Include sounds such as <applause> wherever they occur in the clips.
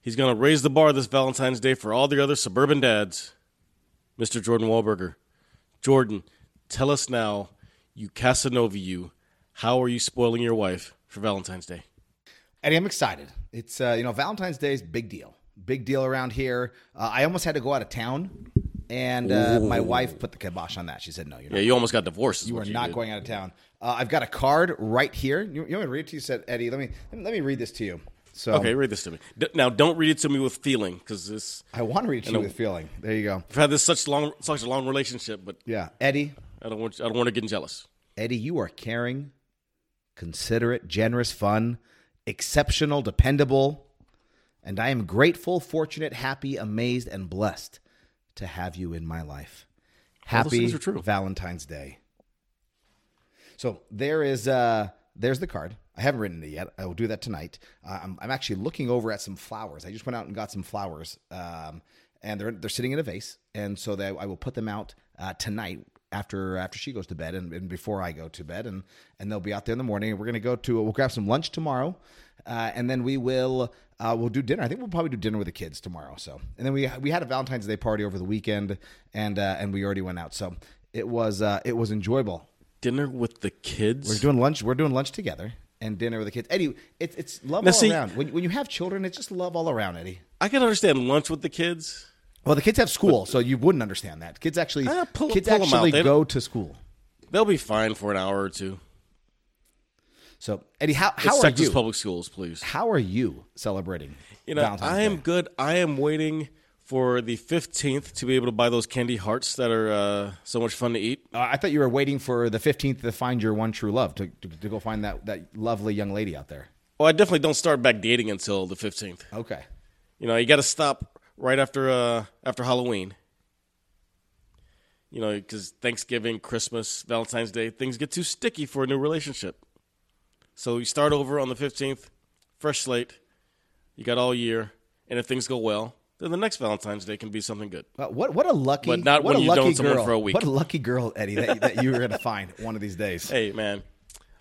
he's going to raise the bar this Valentine's Day for all the other suburban dads, Mr. Jordan Wahlberger. Jordan, tell us now, you Casanova, you, how are you spoiling your wife for Valentine's Day? Eddie, I'm excited. It's uh, you know Valentine's Day is big deal, big deal around here. Uh, I almost had to go out of town, and uh, my wife put the kibosh on that. She said, "No, you're Yeah, you almost got divorced. you are what not did. going out of town." Uh, I've got a card right here. You, you want me to read it to you? Said Eddie. Let me let me read this to you. So Okay, read this to me. D- now, don't read it to me with feeling, because this I want to read it to you with feeling. There you go. I've had this such long, such a long relationship, but Yeah, Eddie. I don't want, I don't want to get jealous. Eddie, you are caring, considerate, generous, fun, exceptional, dependable, and I am grateful, fortunate, happy, amazed, and blessed to have you in my life. Happy things are true. Valentine's Day. So there is uh there's the card. I haven't written it yet. I will do that tonight. Uh, I'm, I'm actually looking over at some flowers. I just went out and got some flowers, um, and they're they're sitting in a vase, and so that I will put them out uh, tonight after after she goes to bed and, and before I go to bed, and and they'll be out there in the morning. And we're gonna go to we'll grab some lunch tomorrow, uh, and then we will uh, we'll do dinner. I think we'll probably do dinner with the kids tomorrow. So and then we we had a Valentine's Day party over the weekend, and uh, and we already went out. So it was uh, it was enjoyable. Dinner with the kids. We're doing lunch. We're doing lunch together and dinner with the kids. Eddie, it's it's love Now, all see- around. When when you have children, it's just love all around, Eddie. I can understand lunch with the kids. Well, the kids have school, so you wouldn't understand that. Kids actually Ah, pull- kids pull actually go to school. They'll be fine for an hour or two. So Eddie, how how It's are Texas you? public schools, please. How are you celebrating? You know, Valentine's I am Day? good. I am waiting for the fifteenth to be able to buy those candy hearts that are uh, so much fun to eat. Uh, I thought you were waiting for the fifteenth to find your one true love to, to to go find that that lovely young lady out there. Well, I definitely don't start back dating until the fifteenth. Okay. You know, you got to stop right after uh, after Halloween. You know, because Thanksgiving, Christmas, Valentine's Day, things get too sticky for a new relationship. So you start over on the fifteenth, fresh slate. You got all year, and if things go well, then the next Valentine's Day can be something good. Well, what what a lucky But not what when a you lucky don't someone girl. for a week. What a lucky girl, Eddie, that, that you were going to find one of these days. Hey, man,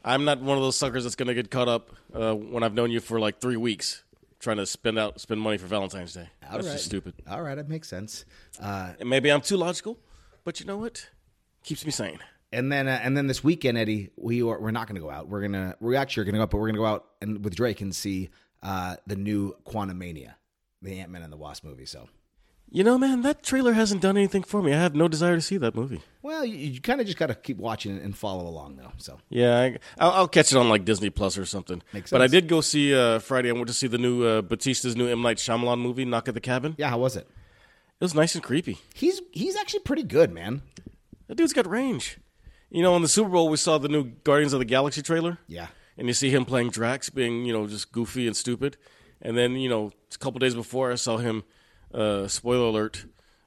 I'm not one of those suckers that's gonna get caught up uh, when I've known you for like three weeks trying to spend out spend money for Valentine's Day. All That's right. just stupid. All right, that makes sense. Uh, And maybe I'm too logical, but you know what? Keeps me sane. And then uh, and then this weekend, Eddie, we are, we're not going to go out. We're gonna we actually are going to go out, but we're going to go out and with Drake and see uh, the new Quantumania, the Ant Man and the Wasp movie. So, You know, man, that trailer hasn't done anything for me. I have no desire to see that movie. well, you, you kind of just got to keep watching and follow along, though. So, Yeah, I, I'll, I'll catch it on like Disney Plus or something. Makes But I did go see uh, Friday. I went to see the new uh, Batista's new M Night Shyamalan movie, Knock at the Cabin. yeah, how was it? It was nice and creepy. He's he's actually pretty good, man. That dude's got range. You know, in the Super Bowl, we saw the new Guardians of the Galaxy trailer. Yeah. and you see him playing Drax, being you know just goofy and stupid. And then you know a couple days before, I saw him. Uh, spoiler alert.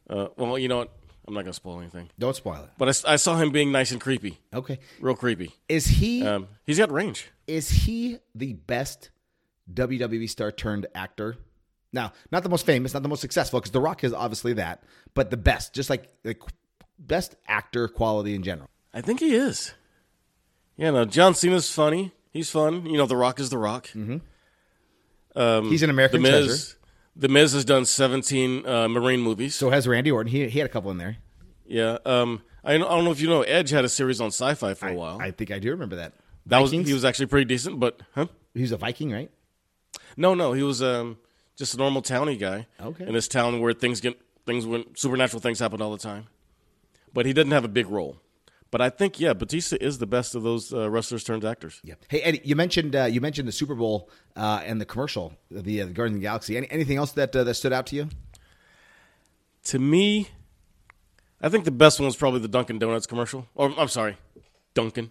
Uh, well, you know what? I'm not gonna spoil anything. Don't spoil it. But I saw him being nice and creepy, Okay, real creepy. is he Um, he's got range. is he the best WWE star turned actor? Now, not the most famous, not the most successful, because The Rock is obviously that, but the best, just like the qu- best actor quality in general. I think he is. Yeah, no, John Cena's funny. He's fun. You know, The Rock is The Rock. Mm-hmm. Um, He's an American the Miz, treasure. The Miz has done 17 uh, Marine movies. So has Randy Orton. He, he had a couple in there. yeah. Um, I, don't- I don't know if you know, Edge had a series on Sci-Fi for a while. I think I do remember that. that was he was actually pretty decent, but huh? He was a Viking, right? No, no, he was um, just a normal towny guy. Okay. In this town where things get things when supernatural things happen all the time, but he didn't have a big role. But I think yeah, Batista is the best of those uh, wrestlers turned actors. Yeah. Hey Eddie, you mentioned uh, you mentioned the Super Bowl uh, and the commercial, the, uh, the Guardians of the Galaxy. Any, anything else that uh, that stood out to you? To me, I think the best one was probably the Dunkin' Donuts commercial. Or I'm sorry, Dunkin'.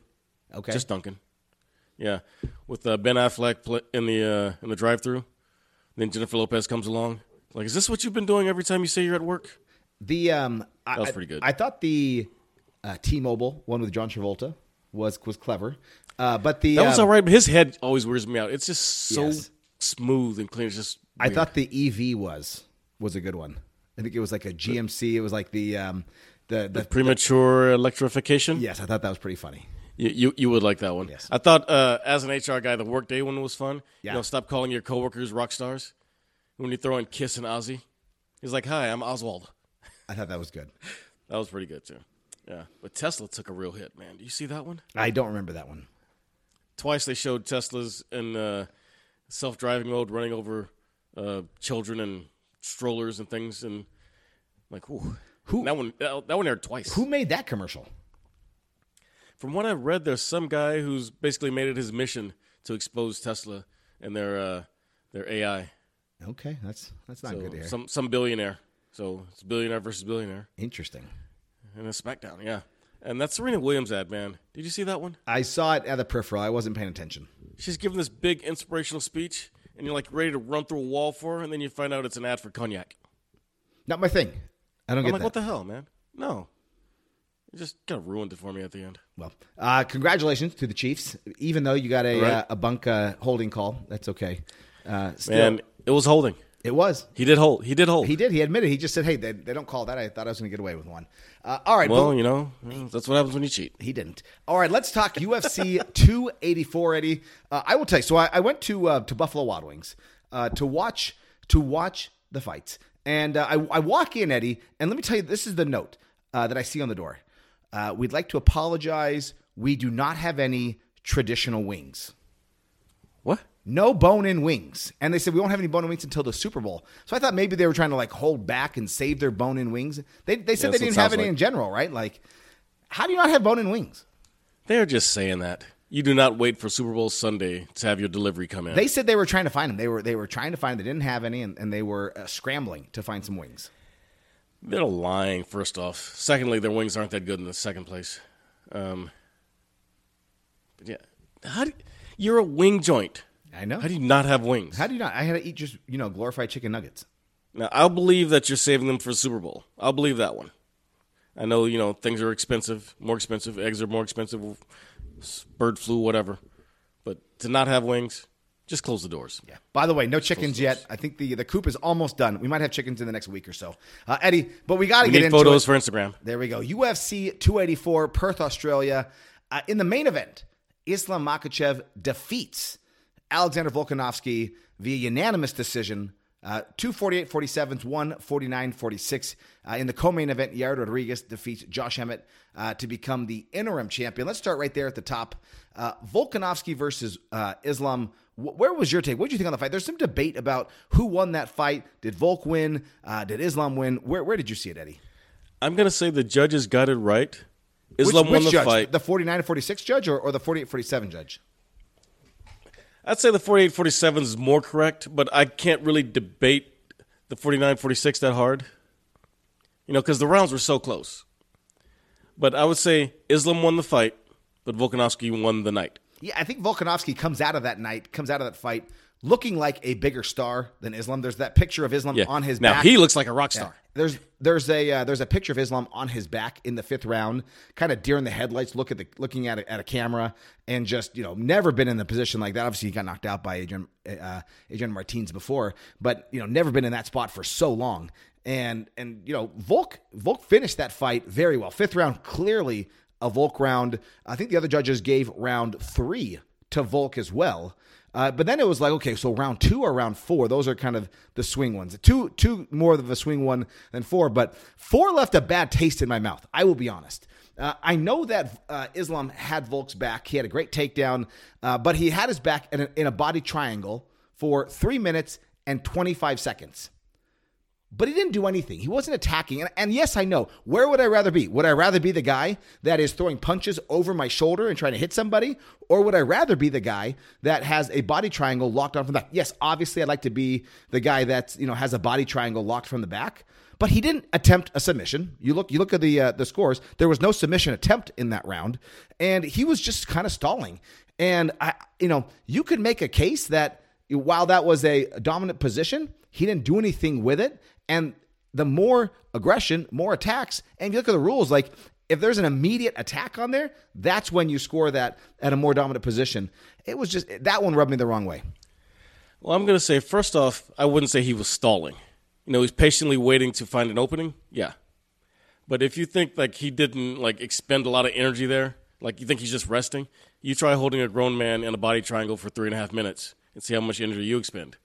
Okay. Just Dunkin'. Yeah, with uh, Ben Affleck in the uh, in the drive-through. Then Jennifer Lopez comes along. Like, is this what you've been doing every time you say you're at work? The um, that was I, pretty good. I thought the uh, T-Mobile one with John Travolta was was clever, uh, but the That was um, all right, but his head always wears me out. It's just so Yes. smooth and clean. It's just. I thought the EV was was a good one. I think it was like a GMC. It was like the um, the the. premature electrification. yes, I thought that was pretty funny. You, you you would like that one. Yes. I thought uh, as an HR guy, the workday one was fun. Yeah. You know, stop calling your coworkers rock stars. When you throw in Kiss and Ozzy, he's like, "Hi, I'm Oswald." I thought that was good. <laughs> That was pretty good too. Yeah, but Tesla took a real hit, man. Do you see that one? I don't remember that one. Twice they showed Teslas in uh, self-driving mode, running over uh, children and strollers and things, and like, ooh. Who- that one? That, that one aired twice. Who made that commercial? From what I've read, there's some guy who's basically made it his mission to expose Tesla and their uh, their AI. Okay, that's that's not So good to hear. some some billionaire. So it's billionaire versus billionaire Interesting. And a SmackDown, yeah. And that's Serena Williams ad, man. Did you see that one? I saw it at the peripheral. I wasn't paying attention. She's giving this big inspirational speech, and you're like ready to run through a wall for her, and then you find out it's an ad for cognac. Not my thing. I don't I'm get like, that. what the hell, man? No, you just kind of ruined it for me at the end. Well, uh, congratulations to the Chiefs. Even though you got a Right. uh, a bunk uh, holding call, that's okay. Uh, still, Man, it was holding. It was. He did hold. He did hold. He did. He admitted. He just said, "Hey, they, they don't call that. I thought I was going to get away with one." Uh, all right. well, but- you know, that's what happens when you cheat. he didn't. All right, let's talk <laughs> UFC 284, Eddie. Uh, I will tell you. So I, I went to uh, to Buffalo Wild Wings uh, to watch to watch the fights, and uh, I, I walk in, Eddie, and let me tell you, this is the note uh, that I see on the door. Uh, we'd like to apologize. We do not have any traditional wings. What? No bone in wings. And they said we won't have any bone in wings until the Super Bowl. So I thought maybe they were trying to like hold back and save their bone in wings. They, they said Yeah, they that's what it didn't have any like. in general, right? Like, how do you not have bone in wings? They're just saying that. You do not wait for Super Bowl Sunday to have your delivery come in. They said they were trying to find them. They were they were trying to find. They didn't have any, and, and they were uh, scrambling to find some wings. They're lying, first off. Secondly, their wings aren't that good in the second place. Um, but yeah. How do, you're a wing joint. I know. How do you not have wings? How do you not? I had to eat just you know glorified chicken nuggets. now, I'll believe that you're saving them for Super Bowl. I'll believe that one. I know, you know, things are expensive, more expensive. Eggs are more expensive, bird flu, whatever. But to not have wings, just close the doors. Yeah. By the way, no chickens yet. I think the the coop is almost done. We might have chickens in the next week or so, uh, Eddie. But we got to get need into photos it. for Instagram. There we go. UFC 284, Perth, Australia. Uh, in the main event, Islam Makhachev defeats Alexander Volkanovski via unanimous decision. Uh, 248 47 149 46. Uh, in the co main event, Yair Rodriguez defeats Josh Emmett uh, to become the interim champion. Let's start right there at the top. Uh, Volkanovski versus uh, Islam. Wh- Where was your take? What did you think on the fight? There's some debate about who won that fight. Did Volk win? Uh, did Islam win? Where, where did you see it, Eddie? I'm going to say the judges got it right. Islam which, won the judge? fight. The 49 46 judge or, or the 48 47 judge? I'd say the 48 47 is more correct, but I can't really debate the 49 46 that hard. You know, because the rounds were so close. But I would say Islam won the fight, but Volkanovski won the night. Yeah, I think Volkanovski comes out of that night, comes out of that fight looking like a bigger star than Islam. There's that picture of Islam Yeah. on his now back. he looks like a rock star. There's there's a uh, there's a picture of Islam on his back in the fifth round, kind of deer in the headlights, look at the looking at a, at a camera, and just you know never been in the position like that. Obviously, he got knocked out by Adrian uh, Adrian Martins before, but you know never been in that spot for so long. And and you know Volk Volk finished that fight very well. Fifth round clearly a Volk round. I think the other judges gave round three to Volk as well. Uh, but then it was like, okay, so round two or round four, those are kind of the swing ones. Two, two more of a swing one than four, but four left a bad taste in my mouth. I will be honest. Uh, I know that uh, Islam had Volk's back. He had a great takedown, uh, but he had his back in a, in a body triangle for three minutes and 25 seconds. But he didn't do anything. He wasn't attacking. And, and, yes, I know. Where would I rather be? Would I rather be the guy that is throwing punches over my shoulder and trying to hit somebody? Or would I rather be the guy that has a body triangle locked on from the back? Yes, obviously I'd like to be the guy that, you know, has a body triangle locked from the back. But he didn't attempt a submission. You look, you look at the uh, the scores. There was no submission attempt in that round, and he was just kind of stalling. And I, you know, you could make a case that while that was a dominant position, he didn't do anything with it. And the more aggression, more attacks. And if you look at the rules, like if there's an immediate attack on there, that's when you score that at a more dominant position. It was just that one rubbed me the wrong way. Well, I'm going to say first off, I wouldn't say he was stalling. You know, he's patiently waiting to find an opening. Yeah. But if you think like he didn't like expend a lot of energy there, like you think he's just resting, you try holding a grown man in a body triangle for three and a half minutes and see how much energy you expend.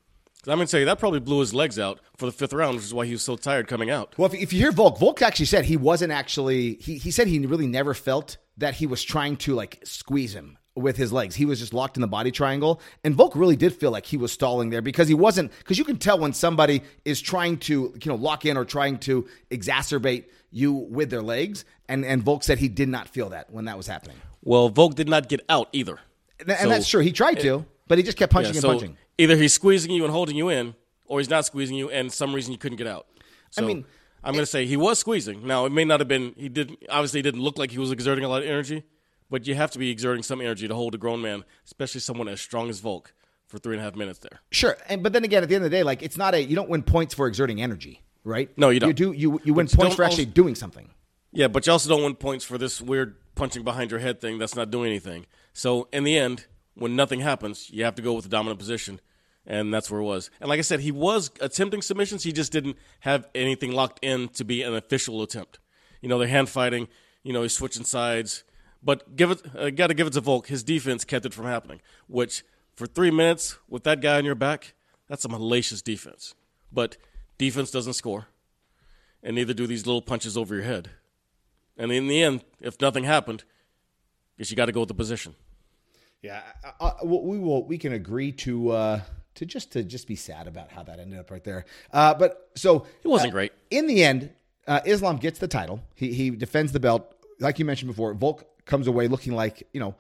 I'm going to tell you, that probably blew his legs out for the fifth round, which is why he was so tired coming out. Well, if, if you hear Volk, Volk actually said he wasn't actually, he, he said he really never felt that he was trying to like squeeze him with his legs. He was just locked in the body triangle. And Volk really did feel like he was stalling there because he wasn't, because you can tell when somebody is trying to, you know, lock in or trying to exacerbate you with their legs. And, and Volk said he did not feel that when that was happening. Well, Volk did not get out either. And, and so, that's true. He tried to, but he just kept punching yeah, so and punching. Either he's squeezing you and holding you in, or he's not squeezing you, and some reason you couldn't get out. So, I mean, I'm going to say he was squeezing. Now, it may not have been. He did obviously didn't look like he was exerting a lot of energy, but you have to be exerting some energy to hold a grown man, especially someone as strong as Volk, for three and a half minutes there. Sure, and but then again, at the end of the day, like it's not a you don't win points for exerting energy, right? No, you don't. You do you you win points for actually also, doing something. Yeah, but you also don't win points for this weird punching behind your head thing that's not doing anything. So in the end, when nothing happens, you have to go with the dominant position and that's where it was. And like I said, he was attempting submissions. He just didn't have anything locked in to be an official attempt. You know, they're hand fighting. You know, he's switching sides. But give it, uh, got to give it to Volk. His defense kept it from happening. Which for three minutes with that guy on your back, that's some hellacious defense. But defense doesn't score, and neither do these little punches over your head. And in the end, if nothing happened, guess you got to go with the position. Yeah, I, I, we will. We can agree to uh, to just to just be sad about how that ended up right there. Uh, but so it wasn't uh, great. In the end, uh, Islam gets the title. He he defends the belt, like you mentioned before. Volk comes away looking like you know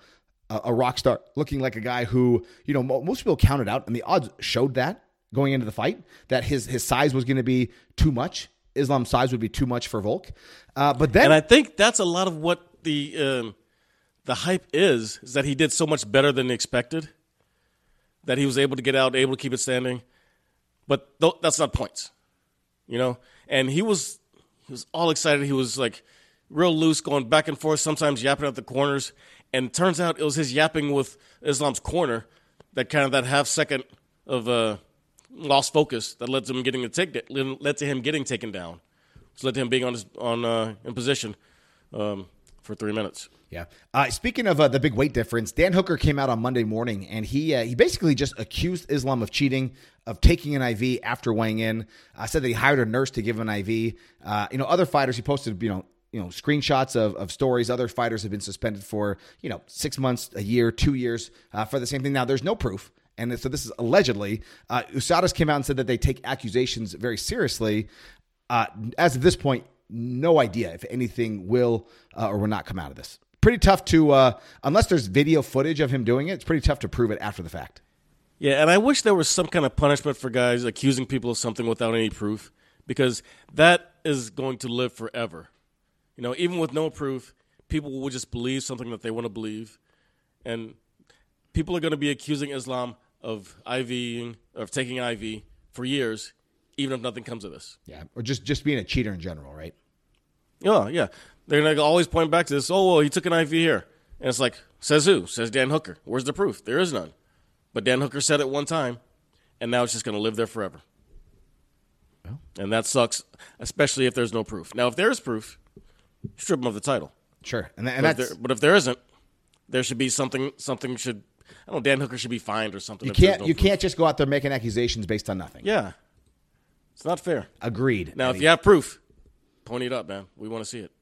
a, a rock star, looking like a guy who you know most people counted out, and the odds showed that going into the fight that his his size was going to be too much. Islam's size would be too much for Volk. Uh, but then, and I think that's a lot of what the um, the hype is, is that he did so much better than expected that he was able to get out, able to keep it standing. But th- that's not points, you know. And he was he was all excited. He was like real loose, going back and forth, sometimes yapping at the corners. And turns out it was his yapping with Islam's corner that kind of that half second of uh, lost focus that led to him getting a take led to him getting taken down, which led to him being on his on uh, in position um, for three minutes. Yeah. Uh, speaking of uh, the big weight difference, Dan Hooker came out on Monday morning and he uh, he basically just accused Islam of cheating, of taking an IV after weighing in. Uh, said that he hired a nurse to give him an IV. Uh, you know, other fighters he posted, you know, you know, screenshots of, of stories. Other fighters have been suspended for you know six months, a year, two years uh, for the same thing. Now, there's no proof. And so this is allegedly. Uh, USADA's came out and said that they take accusations very seriously. Uh, as of this point, no idea if anything will uh, or will not come out of this pretty tough to uh, unless there's video footage of him doing it. It's pretty tough to prove it after the fact. Yeah, and I wish there was some kind of punishment for guys accusing people of something without any proof, because that is going to live forever. You know, even with no proof, people will just believe something that they want to believe, and people are going to be accusing Islam of IVing, of taking IV for years, even if nothing comes of this. Yeah, or just just being a cheater in general, right? Yeah, yeah. They're going to always point back to this. Oh, well, he took an IV here. And it's like, says who? Says Dan Hooker. Where's the proof? There is none. But Dan Hooker said it one time, and now it's just going to live there forever. Well. And that sucks, especially if there's no proof. Now, if there is proof, strip him of the title. Sure. And, and but, if there, but if there isn't, there should be something. Something should. I don't know. Dan Hooker should be fined or something. You can't. No you proof. can't just go out there making accusations based on nothing. Yeah, it's not fair. Agreed. Now, Eddie. if you have proof, pony it up, man. We want to see it.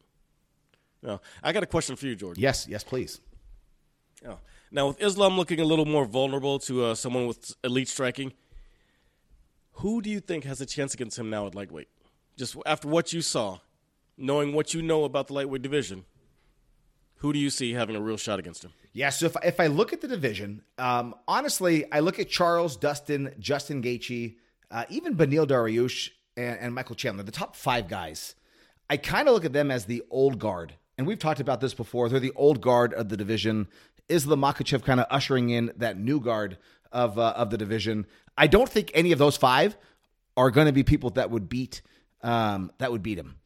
No, I got a question for you, Jordan. Yes, yes, please. Now, with Islam looking a little more vulnerable to uh, someone with elite striking, Who do you think has a chance against him now at lightweight? Just after what you saw, knowing what you know about the lightweight division, who do you see having a real shot against him? Yeah, so if, if I look at the division, um, honestly, I look at Charles, Dustin, Justin Gaethje, uh, even Beneil Dariush and, and Michael Chandler, the top five guys. I kind of look at them as the old guard. And we've talked about this before. They're the old guard of the division. Islam Makhachev kind of ushering in that new guard of, uh, of the division. I don't think any of those five are going to be people that would beat um, that would beat him.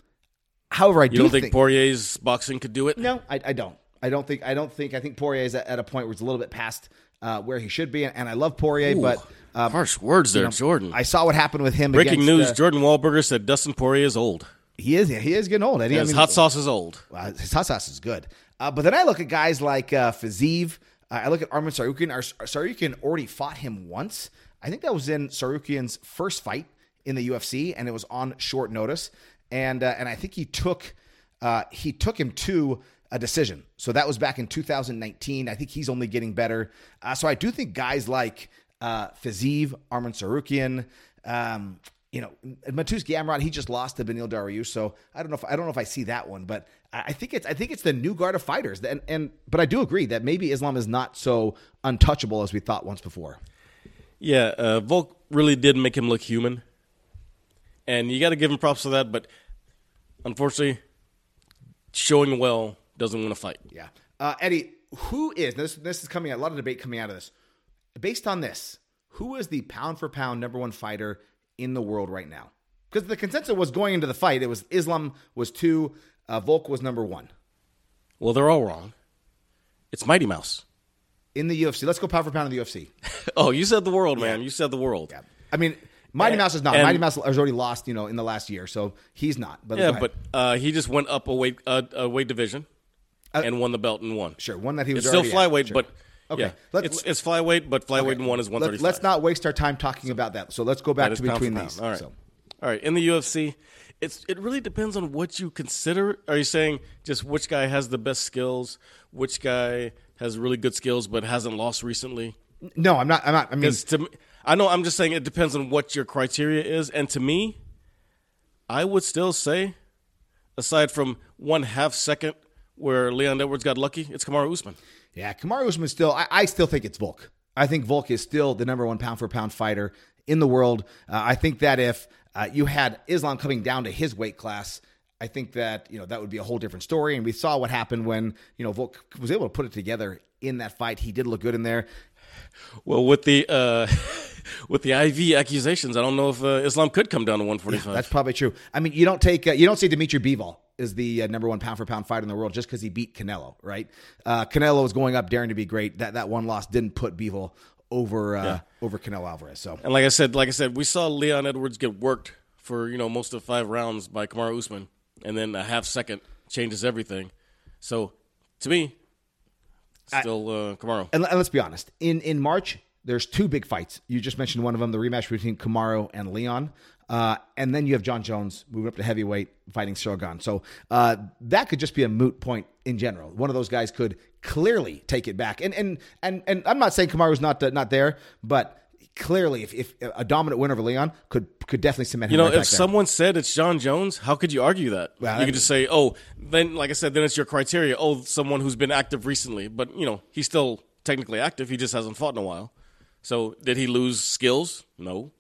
However, I You do don't think, Poirier's boxing could do it? no, I, I don't. I don't think. I don't think. I think Poirier is at, at a point where it's a little bit past uh, where he should be, and, and I love Poirier, Ooh, but um, harsh words there, know, Jordan. I saw what happened with him. Breaking news: uh, Jordan Wahlberger said Dustin Poirier is old. he is. He is getting old. I His mean, hot sauce is old. uh, his hot sauce is good. Uh, but then I look at guys like uh, Fiziev. Uh, I look at Arman Tsarukyan. Ar- Tsarukyan already fought him once. I think that was in Tsarukyan's first fight in the UFC, and it was on short notice. And uh, and I think he took uh, he took him to a decision. So that was back in 2019. I think he's only getting better. Uh, so I do think guys like uh, Fiziev, Arman Tsarukyan. Um, you know, Mateusz Gamrot, he just lost to Beneil Dariush, so I don't know if I don't know if I see that one, but I think it's I think it's the new guard of fighters, and and but I do agree that maybe Islam is not so untouchable as we thought once before. Yeah, uh, Volk really did make him look human, and you got to give him props for that. But unfortunately, showing well doesn't want to fight. Yeah, uh, Eddie, who is this? This is coming out a lot of debate coming out of this. Based on this, who is the pound for pound number one fighter in the world right now? Because the consensus was going into the fight, it was Islam was two, uh, Volk was number one Well, they're all wrong. It's Mighty Mouse. in the UFC. Let's go pound for pound in the UFC. <laughs> Oh, you said the world, man. You said the world. Yeah. I mean, Mighty And- Mouse is not. and- Mighty Mouse has already lost, you know, in the last year, so he's not. But Yeah, but uh, he just went up a weight uh, a weight division Uh, and won the belt and won. sure, one that he was It's still flyweight, Sure. but Okay. yeah, Let's- it's it's flyweight, but flyweight and one is one Let's not waste our time talking about that. So let's go back to between these. All right. So, All right. In the UFC, it's it really depends on what you consider. Are you saying just which guy has the best skills, which guy has really good skills but hasn't lost recently? no, I'm not. I'm not. I mean, to I know I'm just saying it depends on what your criteria is, and to me, I would still say, aside from one half second where Leon Edwards got lucky, it's Kamaru Usman. Yeah, Kamaru Usman still. I, I still think it's Volk. I think Volk is still the number one pound for pound fighter in the world. Uh, I think that if uh, you had Islam coming down to his weight class, I think that you know that would be a whole different story. And we saw what happened when you know Volk was able to put it together in that fight. He did look good in there. Well, with the uh, <laughs> with the IV accusations, I don't know if uh, Islam could come down to 145. That's probably true. I mean, you don't take uh, you don't see Dimitri Bivol is the uh, number one pound for pound fighter in the world just because he beat Canelo, right? Uh, Canelo was going up daring to be great. That that one loss didn't put Bivol over uh, Yeah. over Canelo Alvarez. So And like I said, like I said, we saw Leon Edwards get worked for you know most of five rounds by Kamaru Usman, and then a half second changes everything. So to me, still uh, Kamaru. and, and let's be honest, in in March there's two big fights. You just mentioned one of them, the rematch between Kamaru and Leon. Uh, and then you have Jon Jones moving up to heavyweight fighting Shogun. So uh, that could just be a moot point in general. One of those guys could clearly take it back. And and and and I'm not saying Kamaru's not uh, not there, but clearly, if, if a dominant win over Leon could could definitely cement him, You know, right if someone said it's Jon Jones, how could you argue that? Well, you that- could just say, "Oh, then," like I said, then it's your criteria. Oh, someone who's been active recently, but you know, he's still technically active. He just hasn't fought in a while. So, did he lose skills? No.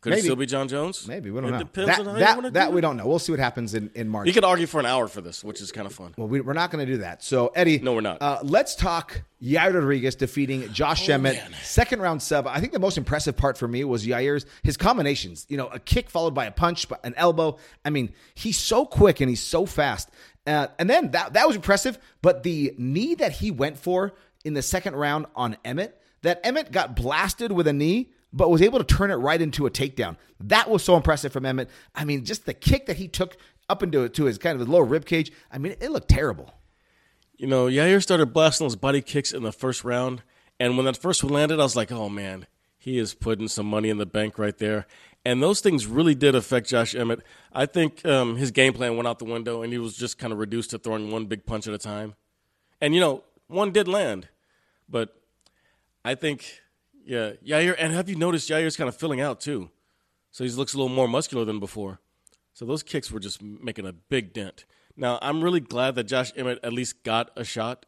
Could Maybe. it still be Jon Jones? Maybe we don't it know. Depends that on how that, that we don't know. We'll see what happens in in March. You could argue for an hour for this, which is kind of fun. Well, we, we're not going to do that. So, Eddie, No, we're not. Uh, let's talk Yair Rodriguez defeating Josh Emmett, Oh, man. second round sub. I think the most impressive part for me was Yair's his combinations. You know, a kick followed by a punch, but an elbow. I mean, he's so quick and he's so fast. Uh, and then that that was impressive. But the knee that he went for in the second round on Emmett, that Emmett got blasted with a knee. But was able to turn it right into a takedown. That was so impressive from Emmett. I mean, just the kick that he took up into to his kind of his lower rib cage. I mean, it looked terrible. You know, Yair started blasting those body kicks in the first round, and when that first one landed, I was like, "Oh man, he is putting some money in the bank right there." And those things really did affect Josh Emmett. I think um, his game plan went out the window, and he was just kind of reduced to throwing one big punch at a time. And you know, one did land, but I think, yeah, Yair. And have you noticed Yair's kind of filling out too? so he looks a little more muscular than before. So those kicks were just making a big dent. Now I'm really glad that Josh Emmett at least got a shot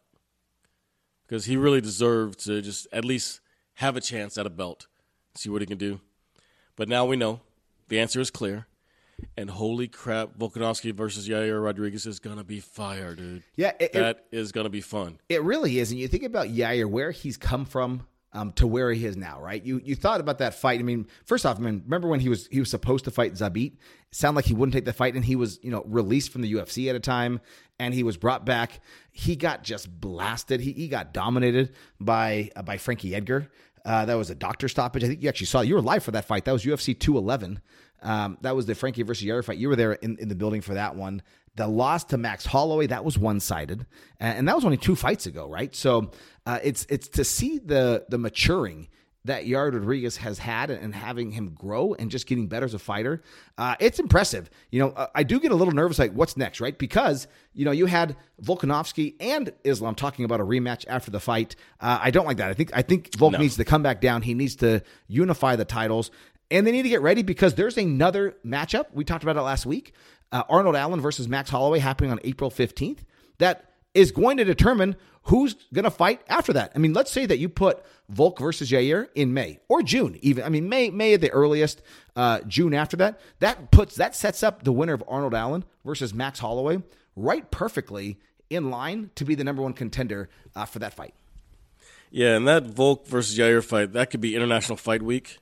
because he really deserved to just at least have a chance at a belt, see what he can do. But now we know the answer is clear. And holy crap, Volkanovski versus Yair Rodriguez is gonna be fire, dude. Yeah, it, that it, is gonna be fun. It really is. And you think about Yair, where he's come from um, to where he is now, right? You you thought about that fight. I mean, first off, I mean, remember when he was he was supposed to fight Zabit? It sounded like he wouldn't take the fight, and he was you know released from the UFC at a time, and he was brought back. He got just blasted. He he got dominated by uh, by Frankie Edgar. Uh, that was a doctor stoppage. I think you actually saw you were live for that fight. That was UFC 211. Um, that was the Frankie versus Yair fight. You were there in, in the building for that one. The loss to Max Holloway that was one sided, and that was only two fights ago, right? So uh, it's it's to see the the maturing that Yair Rodriguez has had and having him grow and just getting better as a fighter, uh, it's impressive. You know, uh, I do get a little nervous, like what's next, right? Because you know you had Volkanovski and Islam talking about a rematch after the fight. Uh, I don't like that. I think I think Volk no. needs to come back down. He needs to unify the titles. And they need to get ready because there's another matchup. We talked about it last week. Uh, Arnold Allen versus Max Holloway happening on April 15th. That is going to determine who's going to fight after that. I mean, let's say that you put Volk versus Yair in May or June, even. I mean, May, May at the earliest, uh, June after that. That puts that sets up the winner of Arnold Allen versus Max Holloway right perfectly in line to be the number one contender uh, for that fight. Yeah, and that Volk versus Yair fight that could be International Fight Week.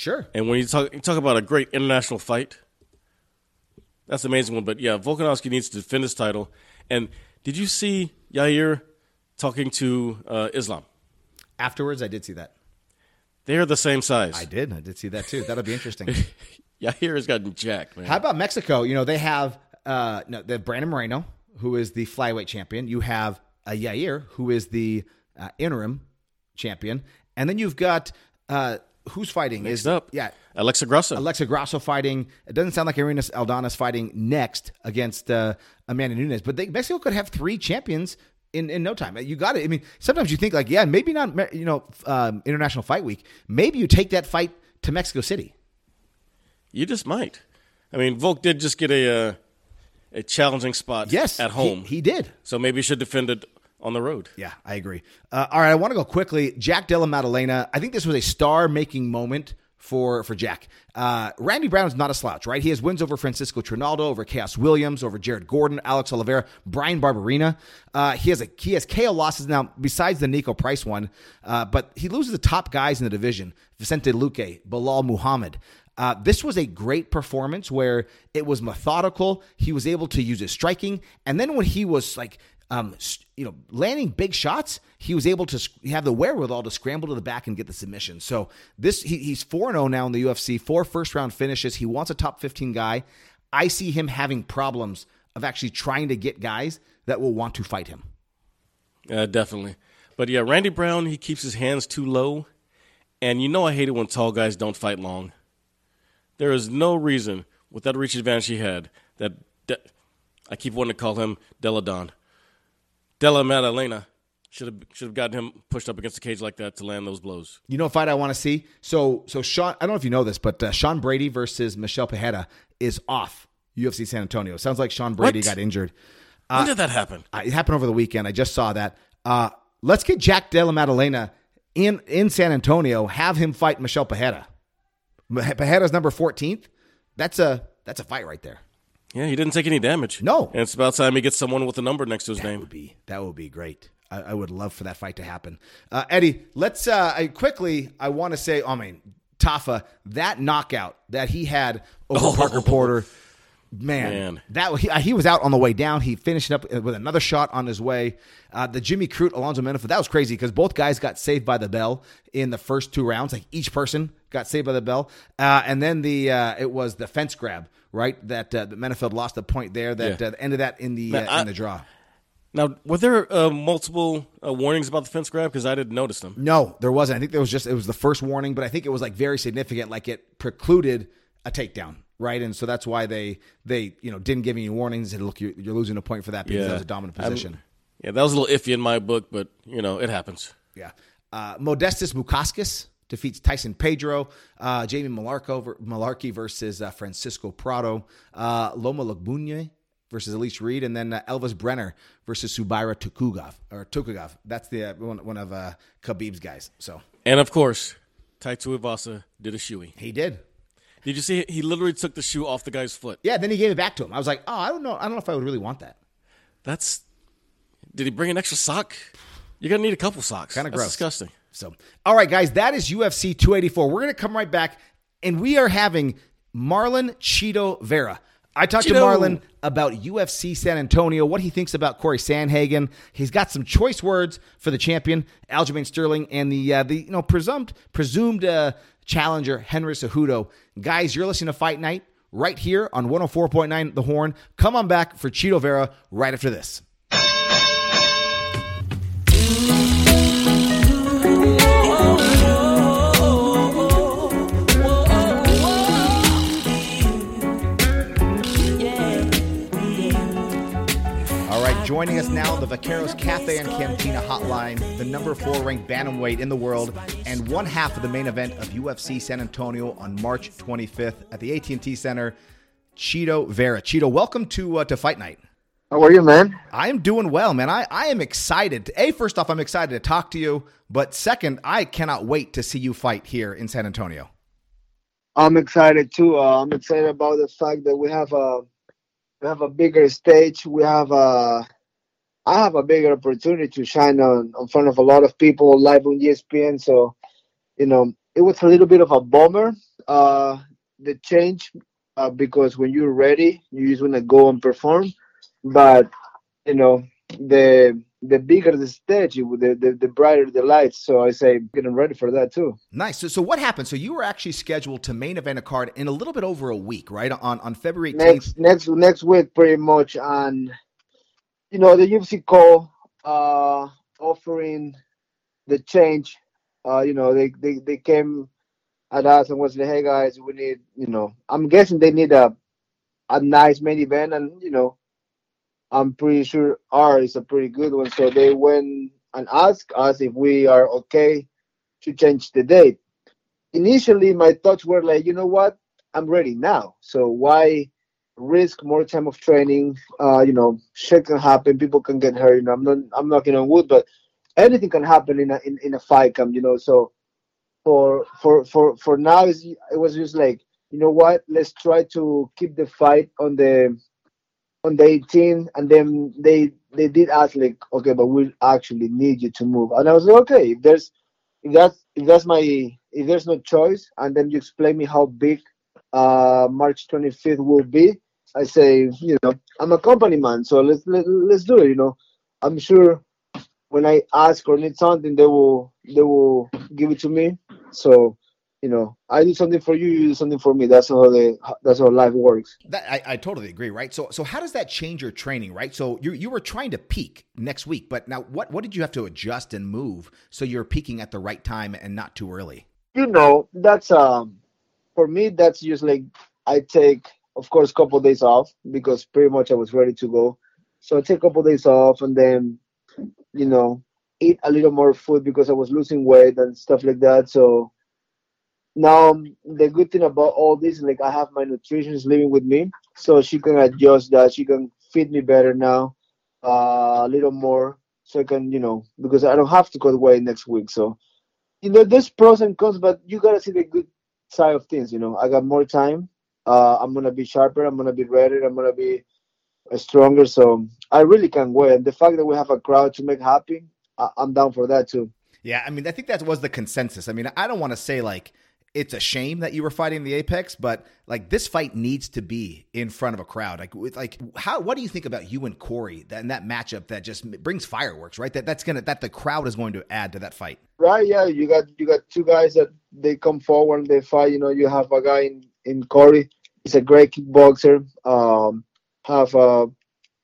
Sure. And when you talk you talk about a great international fight, that's an amazing one. But yeah, Volkanovski needs to defend his title. And did you see Yair talking to uh, Islam? Afterwards, I did see that. They are the same size. I did. I did see that too. That'll be interesting. <laughs> Yair has gotten jacked, man. How about Mexico? You know, they have uh, no, they have Brandon Moreno, who is the flyweight champion. You have uh, Yair, who is the uh, interim champion, and then you've got uh, who's fighting? Mixed is up. Yeah, Alexa Grasso. Alexa Grasso fighting. It doesn't sound like Irene Aldana fighting next against uh, Amanda Nunes, but they, Mexico could have three champions in, in no time. You got it. I mean, sometimes you think like, yeah, maybe not. You know, um, International Fight Week. Maybe you take that fight to Mexico City. You just might. I mean, Volk did just get a uh, a challenging spot. Yes, at home he, he did. So maybe he should defend it on the road. Yeah, I agree. Uh, all right, I want to go quickly. Jack Della Maddalena. I think this was a star-making moment for for Jack. Uh, Randy Brown is not a slouch, right? He has wins over Francisco Trinaldo, over Khaos Williams, over Jared Gordon, Alex Oliveira, Bryan Barberena. Uh, he has a he has KO losses now besides the Niko Price one, uh, but he loses the top guys in the division: Vicente Luque, Belal Muhammad. Uh, this was a great performance where it was methodical. He was able to use his striking, and then when he was like um, you know, landing big shots, he was able to have the wherewithal to scramble to the back and get the submission. So this he, he's 4 0 now in the UFC, four first round finishes. He wants a top 15 guy. I see him having problems of actually trying to get guys that will want to fight him. Uh, definitely. But yeah, Randy Brown, he keeps his hands too low. And you know I hate it when tall guys don't fight long. There is no reason, with that reach advantage he had, that De- I keep wanting to call him Della Don Della Maddalena should have should have gotten him pushed up against the cage like that to land those blows. You know, a fight I want to see. So so Sean, I don't know if you know this, but uh, Sean Brady versus Michel Pereira is off UFC San Antonio. Sounds like Sean Brady what? got injured. Uh, when did that happen? Uh, it happened over the weekend. I just saw that. Uh, let's get Jack Della Maddalena in in San Antonio. Have him fight Michel Pereira. Pereira's number fourteenth. That's a that's a fight right there. Yeah, he didn't take any damage. No, and it's about time he gets someone with a number next to his that name. Would be that would be great. I, I would love for that fight to happen. Uh, Eddie, let's uh, I, quickly. I want to say, I mean, Tafa, that knockout that he had over oh. Parker Porter. Man, Man, that he, he, was out on the way down. He finished up with another shot on his way. Uh, the Jimmy Crute Alonzo Menifee, that was crazy because both guys got saved by the bell in the first two rounds. Like each person got saved by the bell, uh, and then the uh, it was the fence grab right? That uh, that Menifee lost a point there. That yeah. uh, ended that in the uh, in the draw. Now, were there uh, multiple uh, warnings about the fence grab? Because I didn't notice them. No, there wasn't. I think there was just it was the first warning, but I think it was like very significant. Like it precluded a takedown, right? And so that's why they they you know didn't give any warnings. And look, you're, you're losing a point for that because yeah. that was a dominant position. I'm, yeah, that was a little iffy in my book, but you know it happens. Yeah, uh, Modestas Bukauskas defeats Tyson Pedro. Uh, Jamie Mullarkey versus uh, Francisco Prado. Uh, Loma Lookboonmee versus Elise Reed, and then uh, Elvis Brenner versus Zubaira Tukhugov or Tukhugov. That's the uh, one, one of uh, Khabib's guys. So And of course, Tai Tuivasa did a shoey. he did. Did you see? He literally took the shoe off the guy's foot. Yeah. Then he gave it back to him. I was like, oh, I don't know. I don't know if I would really want that. That's. Did he bring an extra sock? You're gonna need a couple socks. Kinda gross. Disgusting. So, all right, guys, that is UFC 284. We're going to come right back, and we are having Marlon Chito Vera. I talked to Chito. Marlon about UFC San Antonio, what he thinks about Cory Sandhagen. He's got some choice words for the champion, Aljamain Sterling, and the uh, the you know presumed presumed uh, challenger Henry Cejudo. Guys, you're listening to Fight Night right here on 104.9 The Horn. Come on back for Chito Vera right after this. Joining us now, the Vaqueros Cafe and Cantina hotline, the number four ranked bantamweight in the world, and one half of the main event of UFC San Antonio on March 25th at the AT&T Center. Chito Vera. Chito, welcome to uh, to Fight Night. How are you, man? I am doing well, man. I, I am excited. A, first off, I'm excited to talk to you. But second, I cannot wait to see you fight here in San Antonio. I'm excited too. Uh, I'm excited about the fact that we have a we have a bigger stage. We have a I have a bigger opportunity to shine on in front of a lot of people live on ESPN. So, you know, it was a little bit of a bummer, uh, the change, uh, because when you're ready, you just want to go and perform. But you know, the the bigger the stage, the, the the brighter the lights. So I say, getting ready for that too. Nice. So, so what happened? So you were actually scheduled to main event a card in a little bit over a week, right? On on February 18th. next next next week pretty much and you know the UFC call uh offering the change uh you know they they, they came at us and was like hey guys we need you know. I'm guessing they need a a nice main event and you know I'm pretty sure R is a pretty good one. So they went and asked us if we are okay to change the date. Initially my thoughts were like you know what? I'm ready now. So why risk more time of training. Uh, you know, shit can happen. People can get hurt. You know, I'm not I'm knocking on wood, but anything can happen in a in, in a fight camp. You know, so for for for for now, it was just like you know what? Let's try to keep the fight on the on the 18, and then they they did ask like, okay, but we actually need you to move, and I was like, okay, if there's if that's if that's my if there's no choice, and then you explain me how big uh March 25th will be. I say, you know, I'm a company man, so let's let, let's do it. You know, I'm sure when I ask or need something, they will they will give it to me. So, you know, I do something for you, you do something for me. That's how they that's how life works. That I, I totally agree, right? So so how does that change your training, right? So you you were trying to peak next week, but now what what did you have to adjust and move so you're peaking at the right time and not too early? You know, that's um for me. That's just like I take, of course, a couple of days off because pretty much I was ready to go. So I take a couple of days off and then, you know, eat a little more food because I was losing weight and stuff like that. So now um, the good thing about all this, like I have my nutritionist living with me, so she can adjust that. She can feed me better now, uh, a little more, so I can, you know, because I don't have to cut weight next week. So, you know, there's pros and cons, but you gotta see the good side of things. You know, I got more time. Uh, I'm gonna be sharper. I'm gonna be ready. I'm gonna be stronger. So I really can't wait. And the fact that we have a crowd to make happy, I- I'm down for that too. Yeah, I mean, I think that was the consensus. I mean, I don't want to say like it's a shame that you were fighting the Apex, but like this fight needs to be in front of a crowd. Like, with like, how? What do you think about you and Cory that and that matchup that just brings fireworks, right? That that's gonna that the crowd is going to add to that fight. Right? Yeah, you got you got two guys that they come forward, and they fight. You know, you have a guy in in Cory. He's a great kickboxer. Um, have a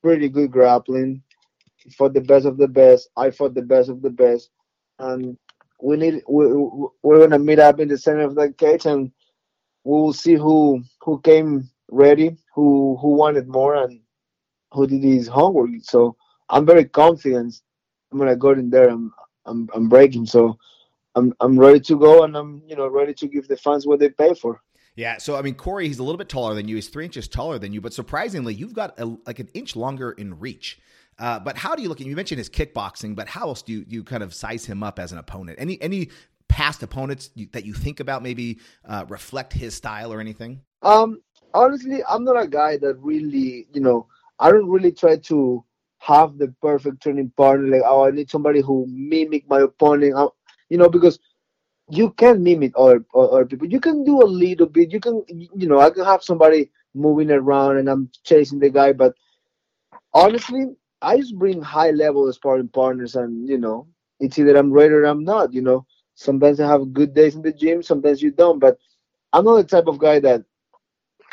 pretty good grappling. He fought the best of the best. I fought the best of the best, and we need we we- we're gonna meet up in the center of the cage, and we will see who who came ready, who who wanted more, and who did his homework. So I'm very confident. I'm gonna go in there and I'm I'm breaking. So I'm I'm ready to go, and I'm you know ready to give the fans what they pay for. Yeah, so I mean, Cory, he's a little bit taller than you. He's three inches taller than you, but surprisingly, you've got a, like an inch longer in reach. Uh, but how do you look at? You mentioned his kickboxing, but how else do you, you kind of size him up as an opponent? Any any past opponents that you think about maybe uh, reflect his style or anything? Um, honestly, I'm not a guy that really, you know, I don't really try to have the perfect training partner. Like, oh, I need somebody who mimic my opponent. Uh, you know, because you can mimic other other people. You can do a little bit. You can, you know, I can have somebody moving around and I'm chasing the guy, but honestly, I just bring high level sparring partners, and you know, it's either I'm ready or I'm not. You know, sometimes I have good days in the gym, sometimes you don't. But I'm not the type of guy that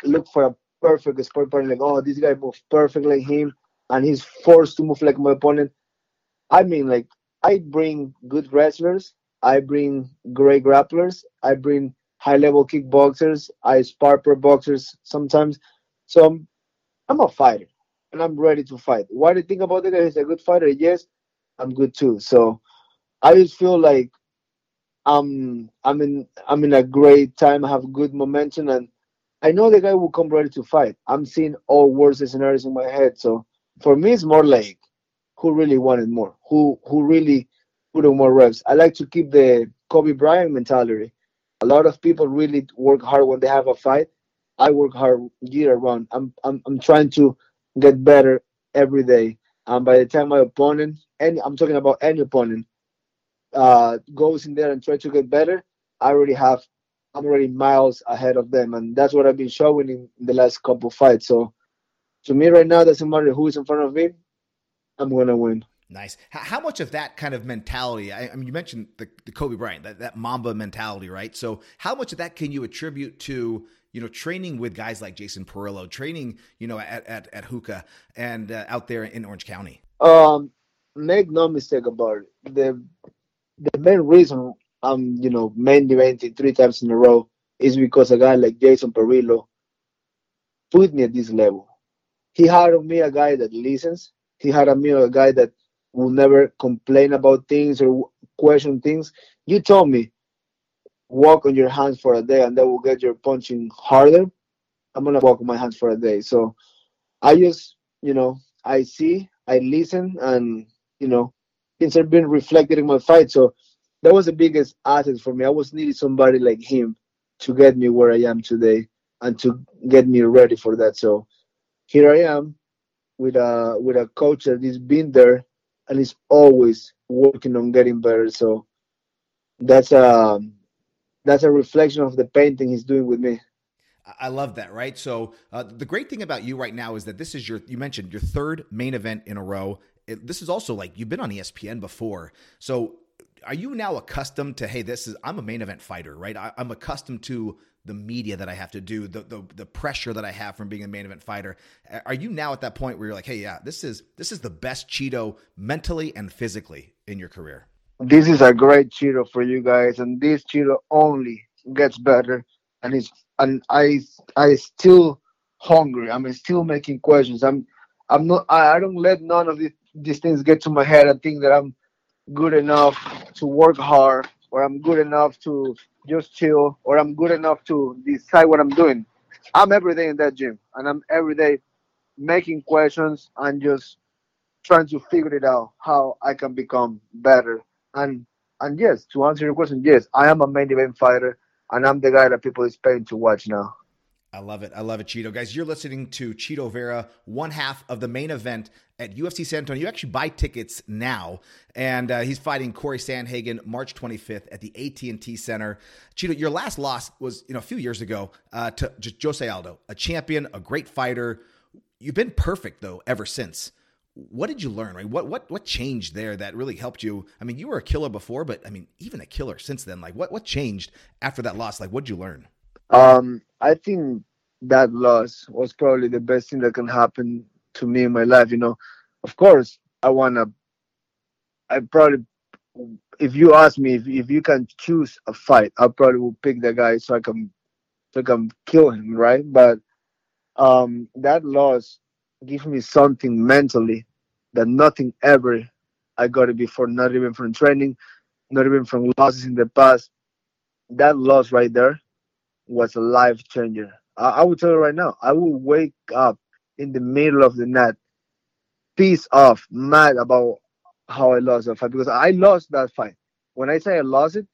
look for a perfect sparring partner. Like, oh, this guy moves perfect like him, and he's forced to move like my opponent. I mean, like I bring good wrestlers, I bring great grapplers, I bring high level kickboxers, I spar pro boxers sometimes. So I'm, I'm a fighter and I'm ready to fight. What do you think about guy? He's a good fighter. Yes, I'm good too. So I just feel like I'm I'm in I'm in a great time. I have good momentum, and I know the guy will come ready to fight. I'm seeing all worst scenarios in my head. So for me, it's more like who really wanted more, who who really put on more reps. I like to keep the Kobe Bryant mentality. A lot of people really work hard when they have a fight. I work hard year round. I'm I'm I'm trying to get better every day. And by the time my opponent, any I'm talking about any opponent, uh, goes in there and try to get better, I already have, I'm already miles ahead of them, and that's what I've been showing in the last couple fights. So, to me right now, doesn't matter who is in front of me, I'm gonna win. Nice. How much of that kind of mentality? I, I mean, you mentioned the, the Kobe Bryant, that, that Mamba mentality, right? So, how much of that can you attribute to you know, training with guys like Jason Parillo, training, you know, at at, at Hookah and uh, out there in Orange County? Um, make no mistake about it. The the main reason I'm, you know, main eventing three times in a row is because a guy like Jason Parillo put me at this level. He hired me a guy that listens. He hired me a guy that will never complain about things or question things. You told me walk on your hands for a day and that will get your punching harder, I'm gonna walk on my hands for a day. So I just, you know, I see, I listen, and you know, things are being reflected in my fight. So that was the biggest asset for me. I was needing somebody like him to get me where I am today and to get me ready for that. So here I am with a with a coach that has been there and is always working on getting better. So that's a that's a reflection of the painting he's doing with me. I love that, right? So uh, the great thing about you right now is that this is your you mentioned your third main event in a row. It, this is also like you've been on ESPN before. So are you now accustomed to hey, this is I'm a main event fighter, right? I, am accustomed to the media that I have to do, the, the the pressure that I have from being a main event fighter. Are you now at that point where you're like, hey, yeah, this is this is the best Chito mentally and physically in your career? this is a great Chito for you guys, and this Chito only gets better. And it's and I I still hungry. I'm still making questions. I'm I'm not. I, I don't let none of these these things get to my head. I think that I'm good enough to work hard, or I'm good enough to just chill, or I'm good enough to decide what I'm doing. I'm every day in that gym, and I'm every day making questions and just trying to figure it out how I can become better and and yes, to answer your question, yes, I am a main event fighter, and I'm the guy that people is paying to watch now. I love it. I love it, Chito. Guys, you're listening to Chito Vera, one half of the main event at UFC San Antonio. You actually buy tickets now, and uh, he's fighting Cory Sandhagen March 25th at the AT&T Center. Chito, your last loss was you know a few years ago uh, to Jose Aldo, a champion, a great fighter. You've been perfect though ever since what did you learn? Right? What what what changed there that really helped you? I mean, you were a killer before, but I mean, even a killer since then. Like, what what changed after that loss? Like, what did you learn? Um, I think that loss was probably the best thing that can happen to me in my life. You know, of course, I wanna. I probably, if you ask me if if you can choose a fight, I probably will pick the guy so I can, so I can kill him, right? But um, that loss give me something mentally that nothing ever I got it before, not even from training, not even from losses in the past. That loss right there was a life changer. I, I would tell you right now, I will wake up in the middle of the night, pissed off, mad about how I lost that fight because I lost that fight. When I say I lost it,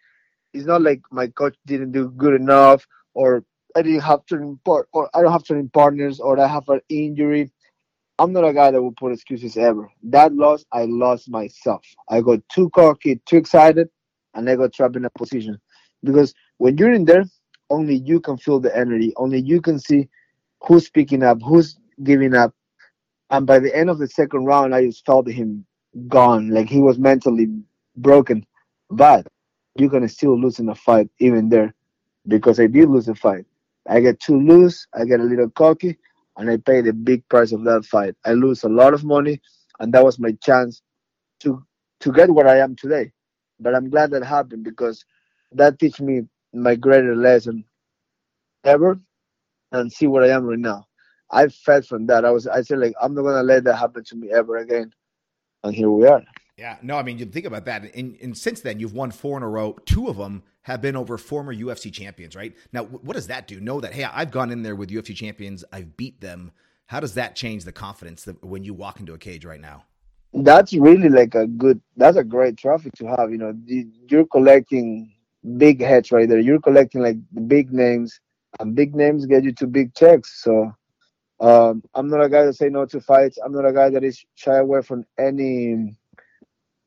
it's not like my coach didn't do good enough or I didn't have to part or I don't have training partners or I have an injury. I'm not a guy that will put excuses ever. That loss, I lost myself. I got too cocky, too excited, and I got trapped in a position. Because when you're in there, only you can feel the energy. Only you can see who's picking up, who's giving up. And by the end of the second round, I just felt him gone. Like he was mentally broken. But you're gonna still lose in a fight even there. Because I did lose a fight. I get too loose, I get a little cocky, and I paid a big price of that fight. I lose a lot of money, and that was my chance to to get where I am today. But I'm glad that happened because that teach me my greatest lesson ever, and see where I am right now. I fed from that. I was I said like I'm not gonna let that happen to me ever again, and here we are. Yeah, no, I mean, you think about that, and, and since then you've won four in a row. Two of them have been over former UFC champions, right? Now, what does that do? Know that hey, I've gone in there with UFC champions, I've beat them. How does that change the confidence that when you walk into a cage right now? That's really like a good. That's a great trophy to have. You know, you're collecting big heads right there. You're collecting like the big names, and big names get you to big checks. So. Um, I'm not a guy that say no to fights. I'm not a guy that is shy away from any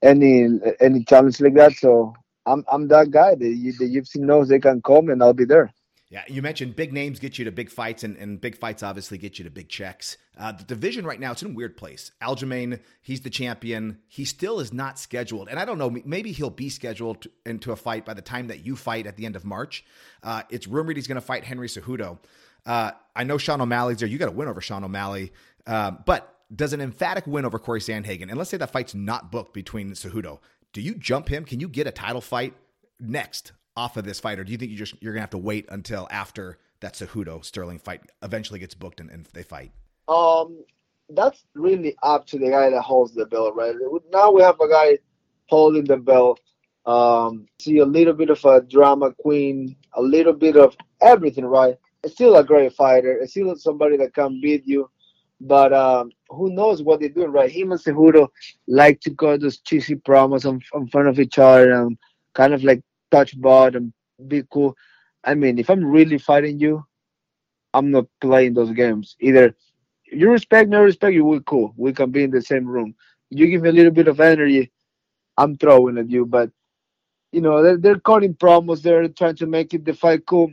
any any challenge like that. So I'm I'm that guy. The, the UFC knows they can come and I'll be there. Yeah, you mentioned big names get you to big fights, and, and big fights obviously get you to big checks. Uh, the division right now, it's in a weird place. Aljamain, he's the champion. He still is not scheduled. And I don't know, maybe he'll be scheduled into a fight by the time that you fight at the end of March. Uh, it's rumored he's going to fight Henry Cejudo. Uh, I know Sean O'Malley's there. You got to win over Sean O'Malley. Uh, but does an emphatic win over Cory Sandhagen, and let's say that fight's not booked between Cejudo, do you jump him? Can you get a title fight next off of this fight, or do you think you just you're gonna have to wait until after that Cejudo Sterling fight eventually gets booked and, and they fight? Um, that's really up to the guy that holds the belt, right? Now we have a guy holding the belt. Um, see a little bit of a drama queen, a little bit of everything, right? It's still a great fighter. It's still somebody that can beat you. But um, who knows what they're doing, right? Him and Cejudo like to go those cheesy promos in, in front of each other and kind of like touch butt and be cool. I mean, if I'm really fighting you, I'm not playing those games. Either you respect me, I respect you, we're cool. We can be in the same room. You give me a little bit of energy, I'm throwing at you. But you know, they're, they're promos. They're trying to make it the fight cool.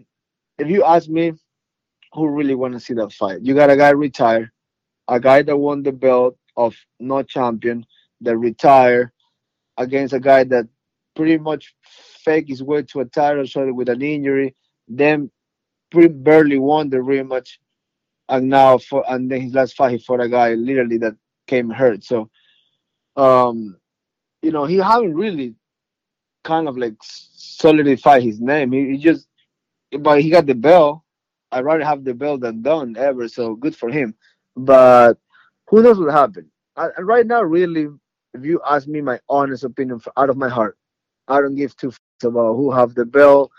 If you ask me, who really want to see that fight? You got a guy retire a guy that won the belt of no champion that retired against a guy that pretty much faked his way to a title shot with an injury, then pretty barely won the rematch, and now for and then his last fight he fought a guy literally that came hurt. So, um, you know, he haven't really kind of like solidified his name. He, he just, but he got the bell. I'd rather have the bell than done ever. So good for him. But who knows what happened? I, right now, really, if you ask me my honest opinion out of my heart, I don't give two fucks about who have the bell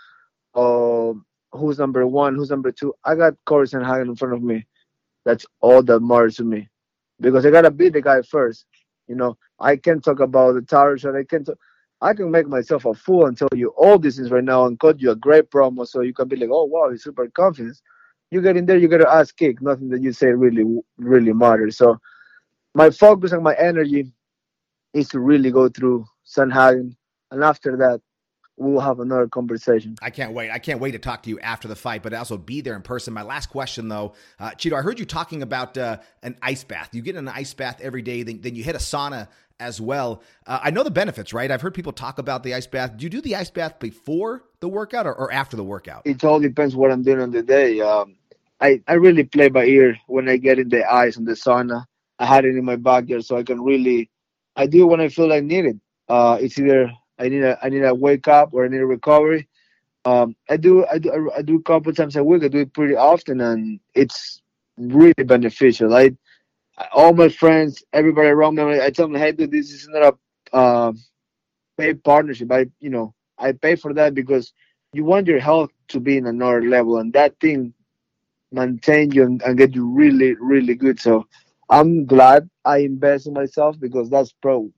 or who's number one, who's number two. I got Cory Sandhagen in front of me. That's all that matters to me because I gotta beat the guy first. You know, I can talk about the tower shot. I can talk, I can make myself a fool and tell you all this is right now and cut you a great promo so you can be like, oh wow, he's super confident you get in there, you get to ass kick. Nothing that you say really, really matters. So my focus and my energy is to really go through Sandhagen, and after that, we'll have another conversation. I can't wait. I can't wait to talk to you after the fight, but also be there in person. My last question, though, uh, Chito, I heard you talking about uh, an ice bath. You get an ice bath every day, then, then you hit a sauna as well. Uh, I know the benefits, right? I've heard people talk about the ice bath. Do you do the ice bath before the workout or, or after the workout? It all depends what I'm doing on the day. Um, I, I really play by ear when I get in the ice and the sauna. I had it in my backyard, so I can really. I do when I feel I need it. Uh, it's either I need a I need a wake up or I need a recovery. Um, I do I do I do a couple times a week. I do it pretty often, and it's really beneficial. I all my friends, everybody around me, I tell them, hey, dude, this is not a uh, pay partnership. I you know I pay for that because you want your health to be in another level, and that thing maintain you and, and get you really really good. So I'm glad I invest in myself because that's pro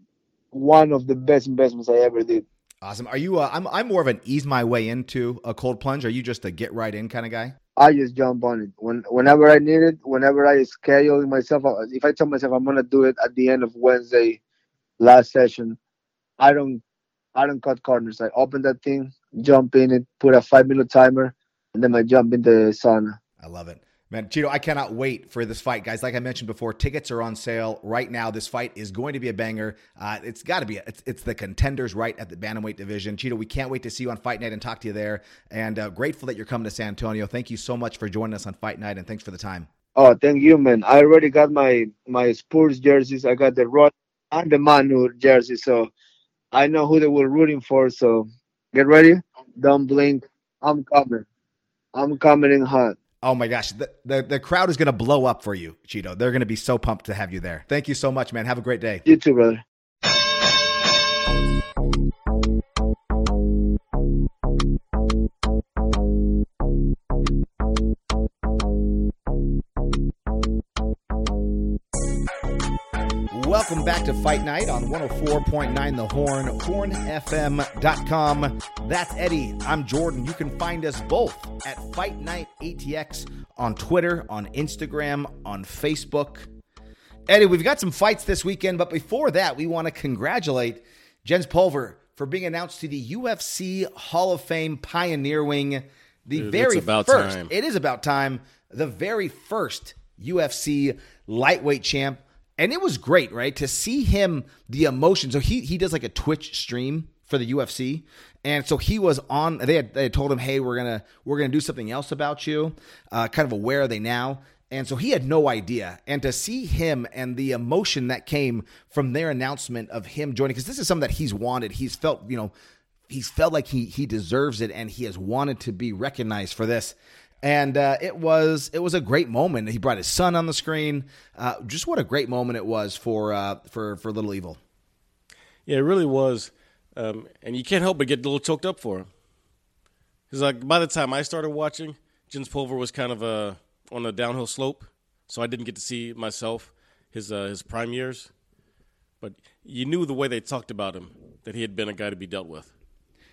one of the best investments I ever did. Awesome. Are you? Uh, I'm. I'm more of an ease my way into a cold plunge. Are you just a get right in kind of guy? I just jump on it when whenever I need it. Whenever I schedule myself, uh, if I tell myself I'm gonna do it at the end of Wednesday, last session, I don't. I don't cut corners. I open that thing, jump in it, put a five minute timer, and then I jump in the sauna. I love it. Man, Chito, I cannot wait for this fight, guys. Like I mentioned before, tickets are on sale right now. This fight is going to be a banger. Uh, it's got to be. It's, it's, the contenders right at the bantamweight division. Chito, we can't wait to see you on Fight Night and talk to you there. And uh, grateful that you're coming to San Antonio. Thank you so much for joining us on Fight Night, and thanks for the time. Oh, thank you, man. I already got my my Spurs jerseys. I got the Rod and the Manu jersey, so I know who they were rooting for. So get ready. Don't blink. I'm coming. I'm coming in hot. Oh my gosh, the, the, the crowd is going to blow up for you, Chito. They're going to be so pumped to have you there. Thank you so much, man. Have a great day. You too, brother. Welcome back to Fight Night on 104.9 The Horn, hornfm.com. That's Eddie. I'm Jordan. You can find us both at Fight Night ATX on Twitter, on Instagram, on Facebook. Eddie, we've got some fights this weekend, but before that, we want to congratulate Jens Pulver for being announced to the UFC Hall of Fame Pioneer Wing. The Dude, very about first, time. it is about time, the very first UFC lightweight champ. And it was great, right? To see him, the emotion. So he he does like a Twitch stream for the UFC, and so he was on. They had they had told him, "Hey, we're gonna we're gonna do something else about you." Uh, kind of aware are they now? And so he had no idea. And to see him and the emotion that came from their announcement of him joining, because this is something that he's wanted. He's felt, you know, he's felt like he he deserves it, and he has wanted to be recognized for this and uh, it was it was a great moment. He brought his son on the screen. Uh, just what a great moment it was for uh, for for Little Evil. Yeah, it really was, um, and you can't help but get a little choked up for him. Because like by the time I started watching, Jens Pulver was kind of uh, on a downhill slope, so I didn't get to see myself his uh, his prime years. But you knew the way they talked about him that he had been a guy to be dealt with.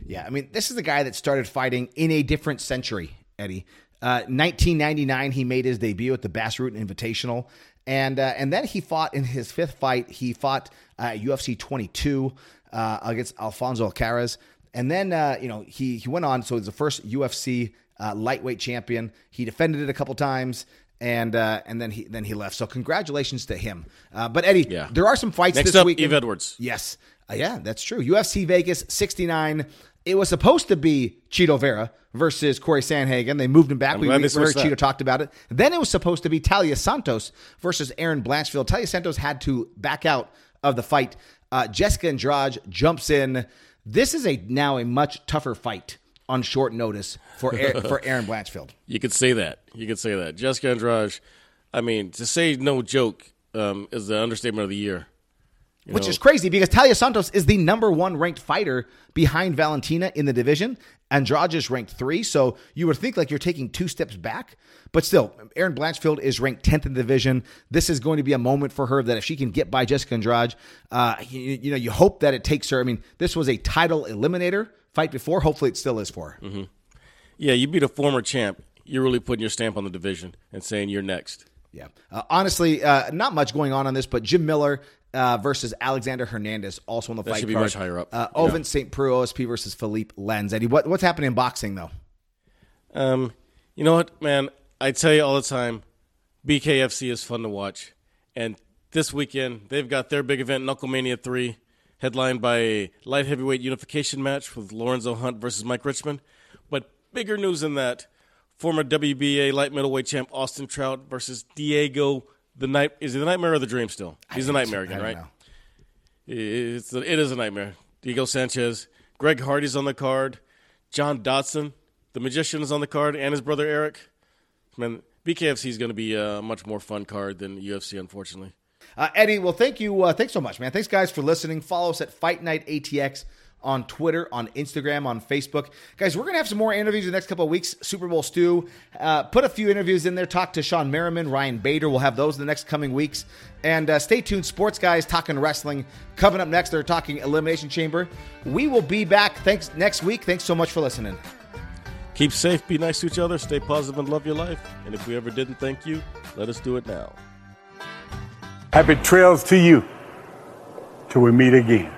Yeah, I mean, this is the guy that started fighting in a different century, Eddie. Uh, 1999, he made his debut at the Bas Rutten Invitational, and uh, and then he fought in his fifth fight. He fought uh, UFC 22 uh, against Alfonso Alcarez, and then uh, you know he he went on. So he's the first UFC uh, lightweight champion. He defended it a couple times. And uh, and then he then he left. So congratulations to him. Uh, but Eddie, Yeah. there are some fights Next this up, week. Eve Edwards. Yes. Uh, yeah, that's true. UFC Vegas 69. It was supposed to be Chito Vera versus Cory Sandhagen. They moved him back. I'm we heard. Chito talked about it. Then it was supposed to be Taila Santos versus Erin Blanchfield. Taila Santos had to back out of the fight. Uh, Jessica Andrade jumps in. This is a now a much tougher fight on short notice for Erin, <laughs> for Erin Blanchfield. You could say that. You could say that. Jessica Andrade, I mean, to say no joke um, is the understatement of the year. You Which know, is crazy because Taila Santos is the number one ranked fighter behind Valentina in the division. Andrade is ranked three, so you would think like you're taking two steps back. But still, Erin Blanchfield is ranked 10th in the division. This is going to be a moment for her that if she can get by Jessica Andrade, uh, you, you know, you hope that it takes her. I mean, this was a title eliminator fight before. Hopefully, it still is for her. yeah, you beat a former champ. You're really putting your stamp on the division and saying you're next. Yeah. Uh, honestly, uh, not much going on on this, but Jim Miller uh, versus Alexander Hernandez also on the That fight should be card. much higher up. Uh, Yeah. St. Preux OSP versus Philipe Lins. Eddie, what, what's happening in boxing though? Um, you know what, man? I tell you all the time, BKFC is fun to watch. And this weekend, they've got their big event, Knucklemania 3, headlined by a light heavyweight unification match with Lorenzo Hunt versus Mike Richman. But bigger news than that, former WBA light middleweight champ Austin Trout versus Diego the night is he the nightmare or the dream still? He's a nightmare again, right? know. It's it is a nightmare. Diego Sanchez, Greg Hardy's on the card, John Dodson, the magician is on the card, and his brother Eric. Man, BKFC is going to be a much more fun card than UFC, unfortunately. Uh, Eddie, well, thank you. Uh, thanks so much, man. Thanks, guys, for listening. Follow us at Fight Night ATX on Twitter, on Instagram, on Facebook. Guys, we're going to have some more interviews in the next couple of weeks. Super Bowl Stew, uh, put a few interviews in there. Talk to Shawne Merriman, Ryan Bader. We'll have those in the next coming weeks. And uh, stay tuned, sports guys talking wrestling. Coming up next, they're talking Elimination Chamber. We will be back thanks next week. Thanks so much for listening. Keep safe, be nice to each other, stay positive, and love your life. And if we ever didn't thank you, let us do it now. Happy trails to you till we meet again.